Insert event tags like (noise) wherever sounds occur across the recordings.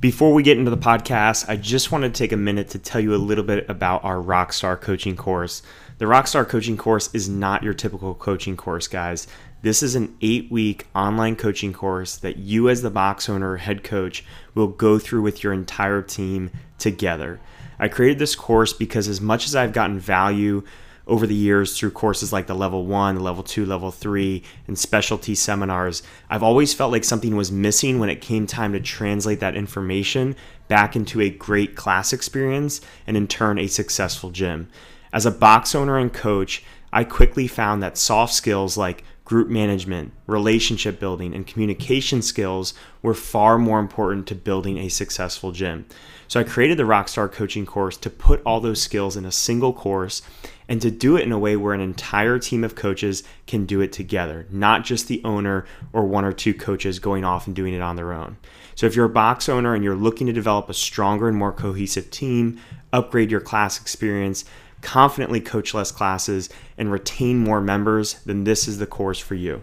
Before we get into the podcast, I just want to take a minute to tell you a little bit about our Rockstar coaching course. The Rockstar coaching course is not your typical coaching course, guys. This is an eight week online coaching course that you, as the box owner or head coach, will go through with your entire team together. I created this course because, as much as I've gotten value over the years through courses like the level one, level two, level three, and specialty seminars, I've always felt like something was missing when it came time to translate that information back into a great class experience and in turn a successful gym. As a box owner and coach, I quickly found that soft skills like group management, relationship building, and communication skills were far more important to building a successful gym. So I created the Rockstar coaching course to put all those skills in a single course and to do it in a way where an entire team of coaches can do it together, not just the owner or one or two coaches going off and doing it on their own. So if you're a box owner and you're looking to develop a stronger and more cohesive team, upgrade your class experience, confidently coach less classes, and retain more members, then this is the course for you.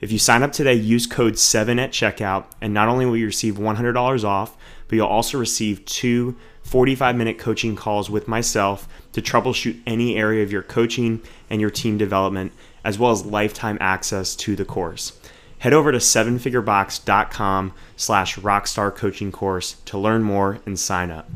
If you sign up today, use code 7 at checkout, and not only will you receive $100 off, but you'll also receive two 45 minute coaching calls with myself to troubleshoot any area of your coaching and your team development, as well as lifetime access to the course. Head over to sevenfigurebox.com slash rockstar coaching course to learn more and sign up.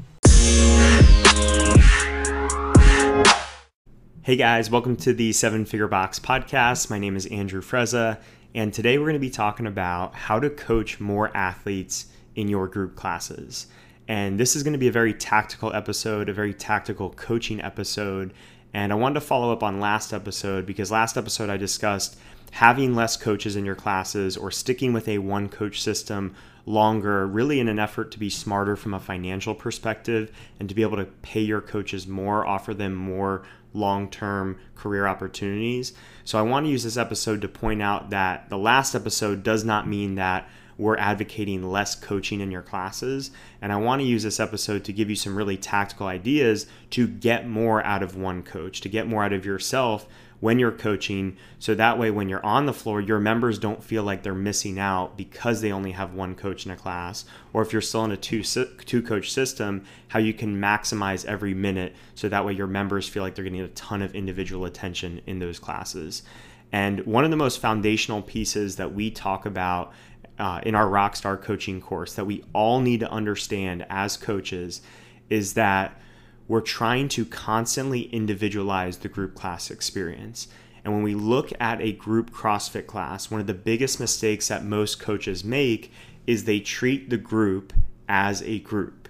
Hey guys, welcome to the Seven Figure Box podcast. My name is Andrew Frezza, and today we're going to be talking about how to coach more athletes in your group classes. And this is going to be a very tactical episode, a very tactical coaching episode. And I wanted to follow up on last episode because last episode I discussed having less coaches in your classes or sticking with a one coach system longer, really in an effort to be smarter from a financial perspective and to be able to pay your coaches more, offer them more long term career opportunities. So I want to use this episode to point out that the last episode does not mean that we're advocating less coaching in your classes. And I want to use this episode to give you some really tactical ideas to get more out of one coach, to get more out of yourself when you're coaching. So that way, when you're on the floor, your members don't feel like they're missing out because they only have one coach in a class. Or if you're still in a two, two coach system, how you can maximize every minute so that way your members feel like they're getting a ton of individual attention in those classes. And one of the most foundational pieces that we talk about uh, in our Rockstar coaching course that we all need to understand as coaches is that we're trying to constantly individualize the group class experience. And when we look at a group CrossFit class, one of the biggest mistakes that most coaches make is they treat the group as a group.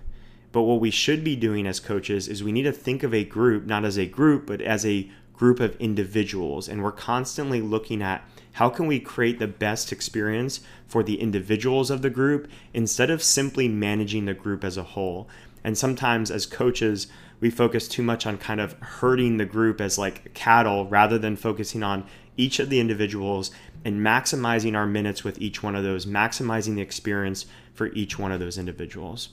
But what we should be doing as coaches is we need to think of a group not as a group, but as a group of individuals. And we're constantly looking at how can we create the best experience for the individuals of the group instead of simply managing the group as a whole. And sometimes as coaches, we focus too much on kind of herding the group as like cattle rather than focusing on each of the individuals and maximizing our minutes with each one of those, maximizing the experience for each one of those individuals.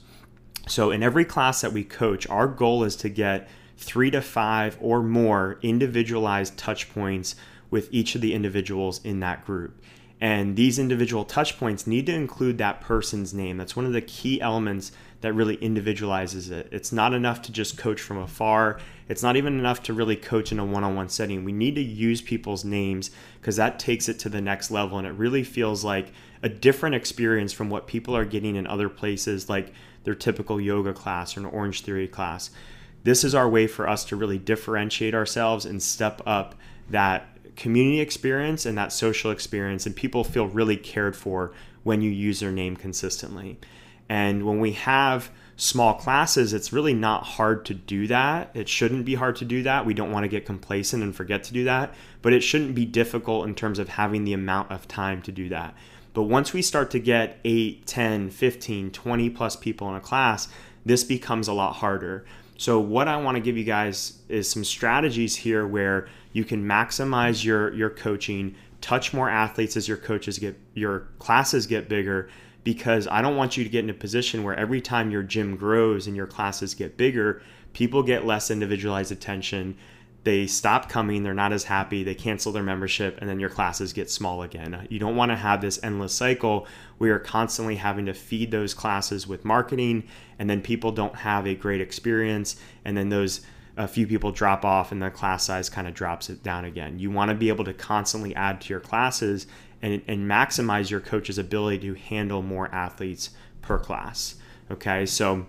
So, in every class that we coach, our goal is to get three to five or more individualized touch points with each of the individuals in that group. And these individual touch points need to include that person's name. That's one of the key elements that really individualizes it. It's not enough to just coach from afar. It's not even enough to really coach in a one on one setting. We need to use people's names because that takes it to the next level. And it really feels like a different experience from what people are getting in other places, like their typical yoga class or an Orange Theory class. This is our way for us to really differentiate ourselves and step up that community experience and that social experience, and people feel really cared for when you use their name consistently. And when we have small classes, it's really not hard to do that. It shouldn't be hard to do that. We don't want to get complacent and forget to do that, but it shouldn't be difficult in terms of having the amount of time to do that. But once we start to get 8, 10, 15, 20 plus people in a class, this becomes a lot harder. So, what I want to give you guys is some strategies here where you can maximize your your coaching, touch more athletes as your coaches get your classes get bigger because I don't want you to get in a position where every time your gym grows and your classes get bigger, people get less individualized attention. They stop coming, they're not as happy, they cancel their membership, and then your classes get small again. You don't want to have this endless cycle where you're constantly having to feed those classes with marketing, and then people don't have a great experience, and then those a few people drop off and the class size kind of drops it down again. You want to be able to constantly add to your classes and, and maximize your coach's ability to handle more athletes per class. Okay, so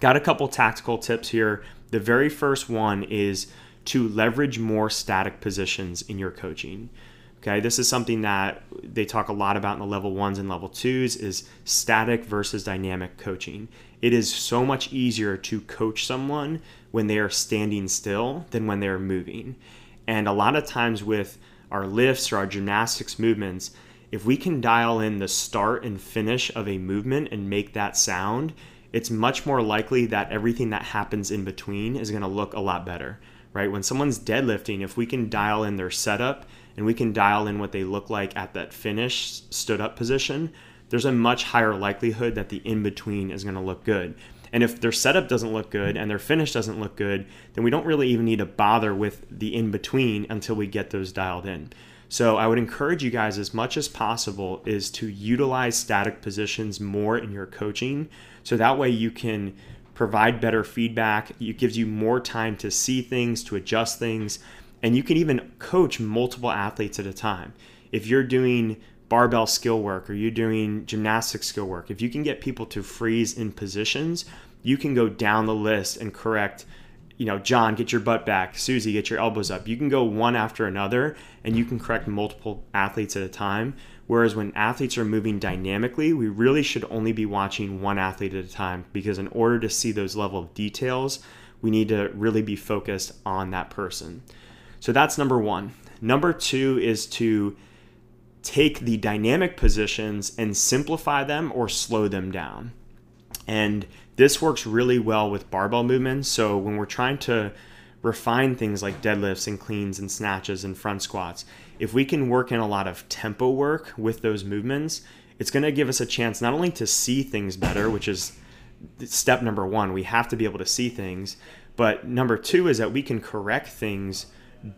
got a couple tactical tips here. The very first one is to leverage more static positions in your coaching. Okay, this is something that they talk a lot about in the level ones and level twos is static versus dynamic coaching. It is so much easier to coach someone when they are standing still than when they are moving. And a lot of times with our lifts or our gymnastics movements, if we can dial in the start and finish of a movement and make that sound, it's much more likely that everything that happens in between is going to look a lot better right? When someone's deadlifting, if we can dial in their setup and we can dial in what they look like at that finish stood up position, there's a much higher likelihood that the in between is going to look good. And if their setup doesn't look good and their finish doesn't look good, then we don't really even need to bother with the in between until we get those dialed in. So I would encourage you guys as much as possible is to utilize static positions more in your coaching so that way you can provide better feedback. It gives you more time to see things, to adjust things, and you can even coach multiple athletes at a time. If you're doing barbell skill work or you're doing gymnastic skill work, if you can get people to freeze in positions, you can go down the list and correct you know, John, get your butt back. Susie, get your elbows up. You can go one after another and you can correct multiple athletes at a time. Whereas when athletes are moving dynamically, we really should only be watching one athlete at a time because in order to see those level of details, we need to really be focused on that person. So that's number one. Number two is to take the dynamic positions and simplify them or slow them down. And this works really well with barbell movements. So when we're trying to refine things like deadlifts and cleans and snatches and front squats, if we can work in a lot of tempo work with those movements, it's going to give us a chance not only to see things better, which is step number one, we have to be able to see things, but number two is that we can correct things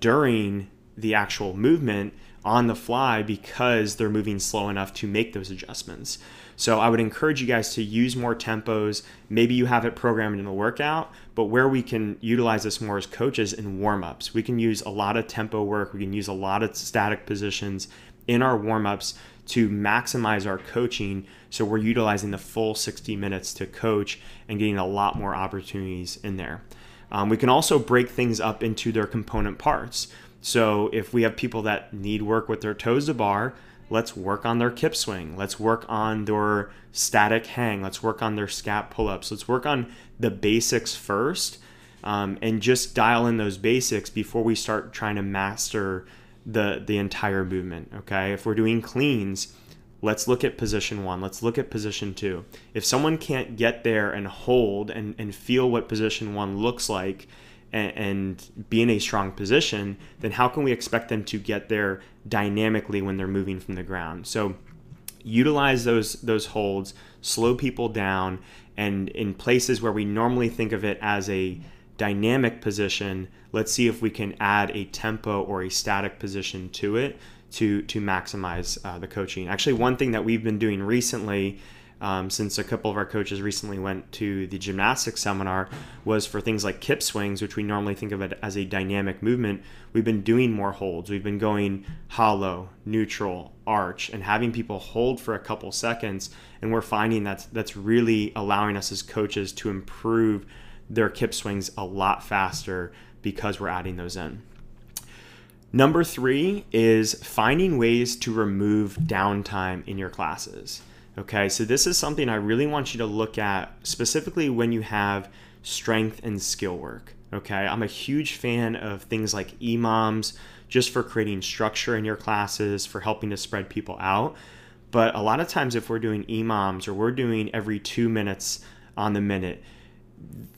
during the actual movement on the fly because they're moving slow enough to make those adjustments. So I would encourage you guys to use more tempos. Maybe you have it programmed in the workout, but where we can utilize this more as coaches in warm ups. We can use a lot of tempo work, we can use a lot of static positions in our warm ups to maximize our coaching. So we're utilizing the full 60 minutes to coach and getting a lot more opportunities in there. Um, we can also break things up into their component parts. So if we have people that need work with their toes to bar, let's work on their kip swing. Let's work on their static hang. Let's work on their scap pull ups. Let's work on the basics first um, and just dial in those basics before we start trying to master the, the entire movement. Okay. If we're doing cleans, let's look at position one. Let's look at position two. If someone can't get there and hold and, and feel what position one looks like, and, be in a strong position, then how can we expect them to get there dynamically when they're moving from the ground? So utilize those those holds, slow people down, and in places where we normally think of it as a dynamic position, let's see if we can add a tempo or a static position to it to to maximize uh, the coaching. Actually, one thing that we've been doing recently um, since a couple of our coaches recently went to the gymnastics seminar was for things like kip swings, which we normally think of it as a dynamic movement. We've been doing more holds. We've been going hollow, neutral, arch, and having people hold for a couple seconds. And we're finding that's that's really allowing us as coaches to improve their kip swings a lot faster because we're adding those in. Number three is finding ways to remove downtime in your classes. Okay, so this is something I really want you to look at specifically when you have strength and skill work. Okay, I'm a huge fan of things like EMOMs just for creating structure in your classes, for helping to spread people out. But a lot of times, if we're doing EMOMs or we're doing every two minutes on the minute,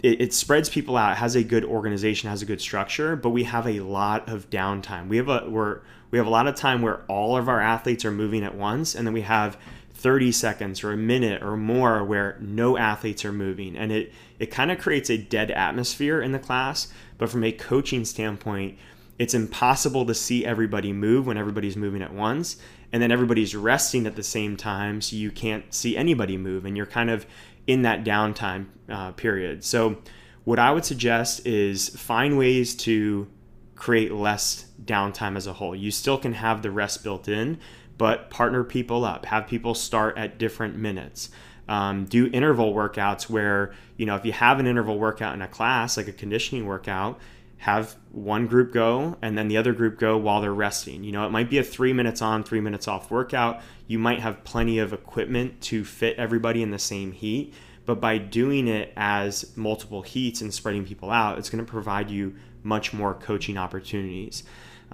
it, it, spreads people out, it has a good organization, has a good structure, but we have a lot of downtime. We have a we're we have a lot of time where all of our athletes are moving at once, and then we have 30 seconds or a minute or more where no athletes are moving. And it it kind of creates a dead atmosphere in the class but from a coaching standpoint it's impossible to see everybody move when everybody's moving at once and then everybody's resting at the same time so you can't see anybody move and you're kind of in that downtime uh, period. So what i would suggest is find ways to create less downtime as a whole. You still can have the rest built in but partner people up have people start at different minutes um, do interval workouts where you know if you have an interval workout in a class like a conditioning workout have one group go and then the other group go while they're resting. You know, it might be a three minutes on, three minutes off workout. You might have plenty of equipment to fit everybody in the same heat. But by doing it as multiple heats and spreading people out, it's going to provide you much more coaching opportunities.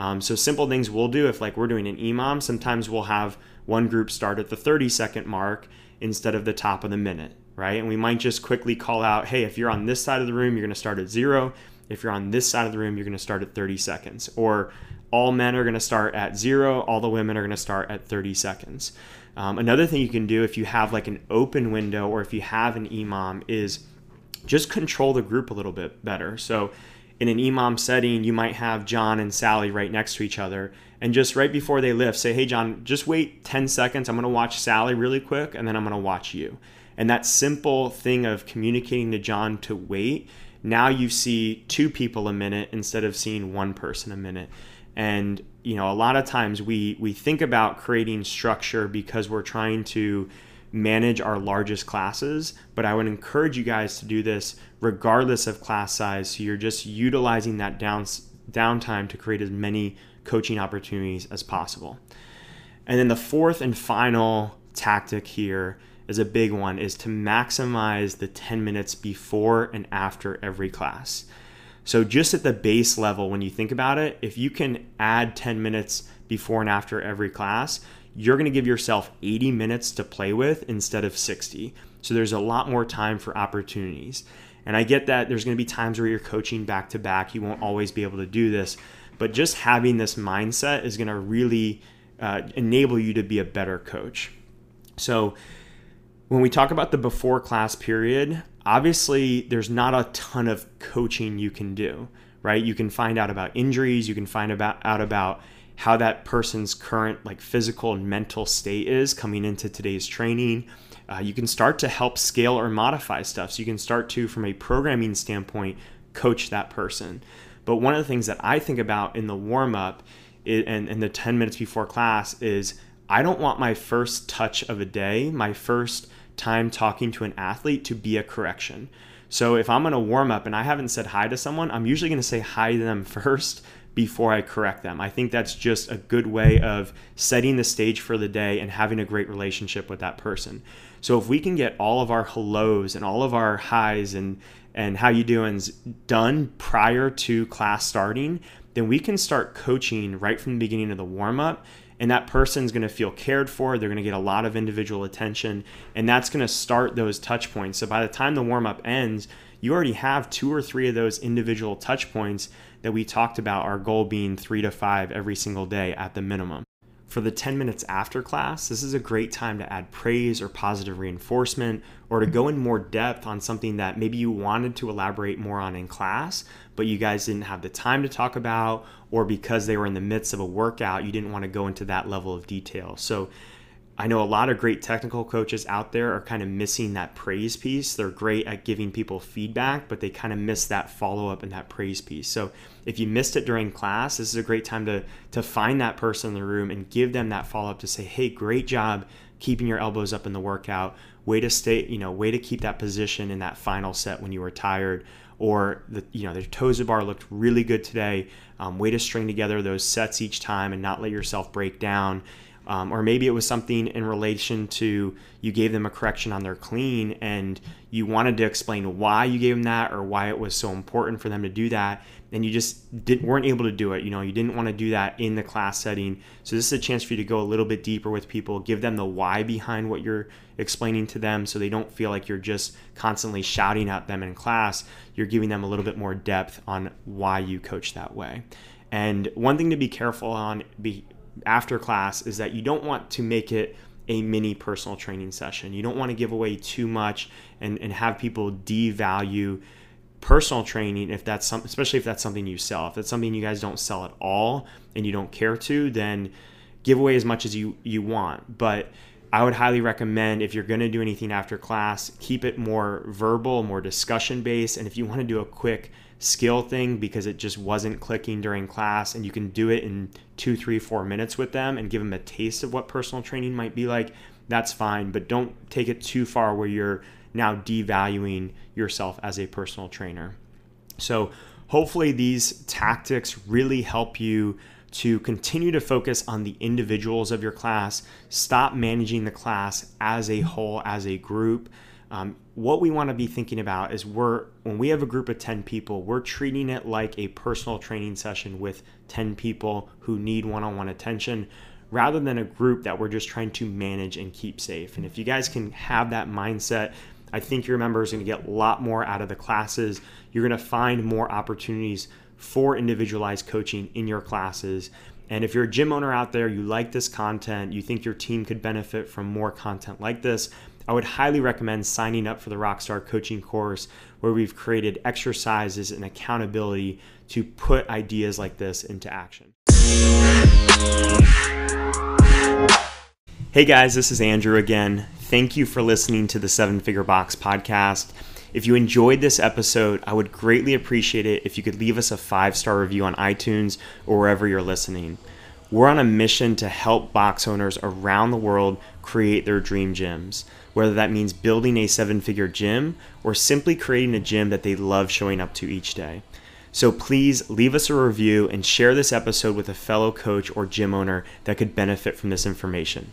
Um, so simple things we'll do if like we're doing an EMOM, sometimes we'll have one group start at the 30 second mark instead of the top of the minute, right? And we might just quickly call out, hey, if you're on this side of the room, you're going to start at zero. If you're on this side of the room, you're going to start at 30 seconds. Or all men are going to start at zero, all the women are going to start at 30 seconds. Um, another thing you can do if you have like an open window or if you have an EMOM is just control the group a little bit better. So in an EMOM setting, you might have John and Sally right next to each other. And just right before they lift, say, hey, John, just wait 10 seconds. I'm going to watch Sally really quick, and then I'm going to watch you. And that simple thing of communicating to John to wait now you see two people a minute instead of seeing one person a minute and you know a lot of times we we think about creating structure because we're trying to manage our largest classes but i would encourage you guys to do this regardless of class size so you're just utilizing that down downtime to create as many coaching opportunities as possible and then the fourth and final tactic here is a big one is to maximize the 10 minutes before and after every class. So just at the base level when you think about it, if you can add 10 minutes before and after every class, you're going to give yourself 80 minutes to play with instead of 60. So there's a lot more time for opportunities. And I get that there's going to be times where you're coaching back to back. You won't always be able to do this, but just having this mindset is going to really uh, enable you to be a better coach. So when we talk about the before class period, obviously there's not a ton of coaching you can do, right? You can find out about injuries, you can find about, out about how that person's current like physical and mental state is coming into today's training. Uh, you can start to help scale or modify stuff. So you can start to, from a programming standpoint, coach that person. But one of the things that I think about in the warm up and, and the 10 minutes before class is I don't want my first touch of a day, my first time talking to an athlete to be a correction. So if I'm going to warm up and I haven't said hi to someone, I'm usually going to say hi to them (laughs) first before I correct them. I think that's just a good way of setting the stage for the day and having a great relationship with that person. So if we can get all of our hellos and all of our highs and and how you doing's done prior to class starting, then we can start coaching right from the beginning of the warm up and that person's going to feel cared for. They're going to get a lot of individual attention, and that's going to start those touch points. So by the time the warm up ends, you already have two or three of those individual touch points that we talked about, our goal being three to five every single day at the minimum. For the 10 minutes after class, this is a great time to add praise or positive reinforcement or to go in more depth on something that maybe you wanted to elaborate more on in class, but you guys didn't have the time to talk about, or because they were in the midst of a workout, you didn't want to go into that level of detail. So I know a lot of great technical coaches out there are kind of missing that praise piece. They're great at giving people feedback, but they kind of miss that follow up and that praise piece. So if you missed it during class, this is a great time to to find that person in the room and give them that follow up to say, "Hey, great job keeping your elbows up in the workout. Way to stay, you know, way to keep that position in that final set when you were tired." Or the you know the toes to bar looked really good today. Um, way to string together those sets each time and not let yourself break down um, or maybe it was something in relation to you gave them a correction on their clean and you wanted to explain why you gave them that or why it was so important for them to do that and you just didn't weren't able to do it. You know you didn't want to do that in the class setting. So this is a chance for you to go a little bit deeper with people give them the why behind what you're explaining to them so they don't feel like you're just constantly shouting at them in class. You're giving them a little bit more depth on why you coach that way. And one thing to be careful on be after class is that you don't want to make it a mini personal training session. You don't want to give away too much and, and have people devalue personal training if that's some especially if that's something you sell. If it's something you guys don't sell at all and you don't care to, then give away as much as you you want. But I would highly recommend if you're going to do anything after class, keep it more verbal, more discussion based. And if you want to do a quick skill thing because it just wasn't clicking during class and you can do it in two, three, four minutes with them and give them a taste of what personal training might be like, that's fine. But don't take it too far where you're now devaluing yourself as a personal trainer. So, hopefully, these tactics really help you to continue to focus on the individuals of your class, stop managing the class as a whole, as a group. Um, what we want to be thinking about is we're when we have a group of 10 people, we're treating it like a personal training session with 10 people who need one-on-one attention rather than a group that we're just trying to manage and keep safe. And if you guys can have that mindset, I think your members are going to get a lot more out of the classes. You're going to find more opportunities for individualized coaching in your classes. And if you're a gym owner out there, you like this content, you think your team could benefit from more content like this, I would highly recommend signing up for the Rockstar coaching course where we've created exercises and accountability to put ideas like this into action. Hey guys, this is Andrew again. Thank you for listening to the Seven Figure Box podcast. If you enjoyed this episode, I would greatly appreciate it if you could leave us a five star review on iTunes or wherever you're listening. We're on a mission to help box owners around the world create their dream gyms, whether that means building a seven figure gym or simply creating a gym that they love showing up to each day. So please leave us a review and share this episode with a fellow coach or gym owner that could benefit from this information.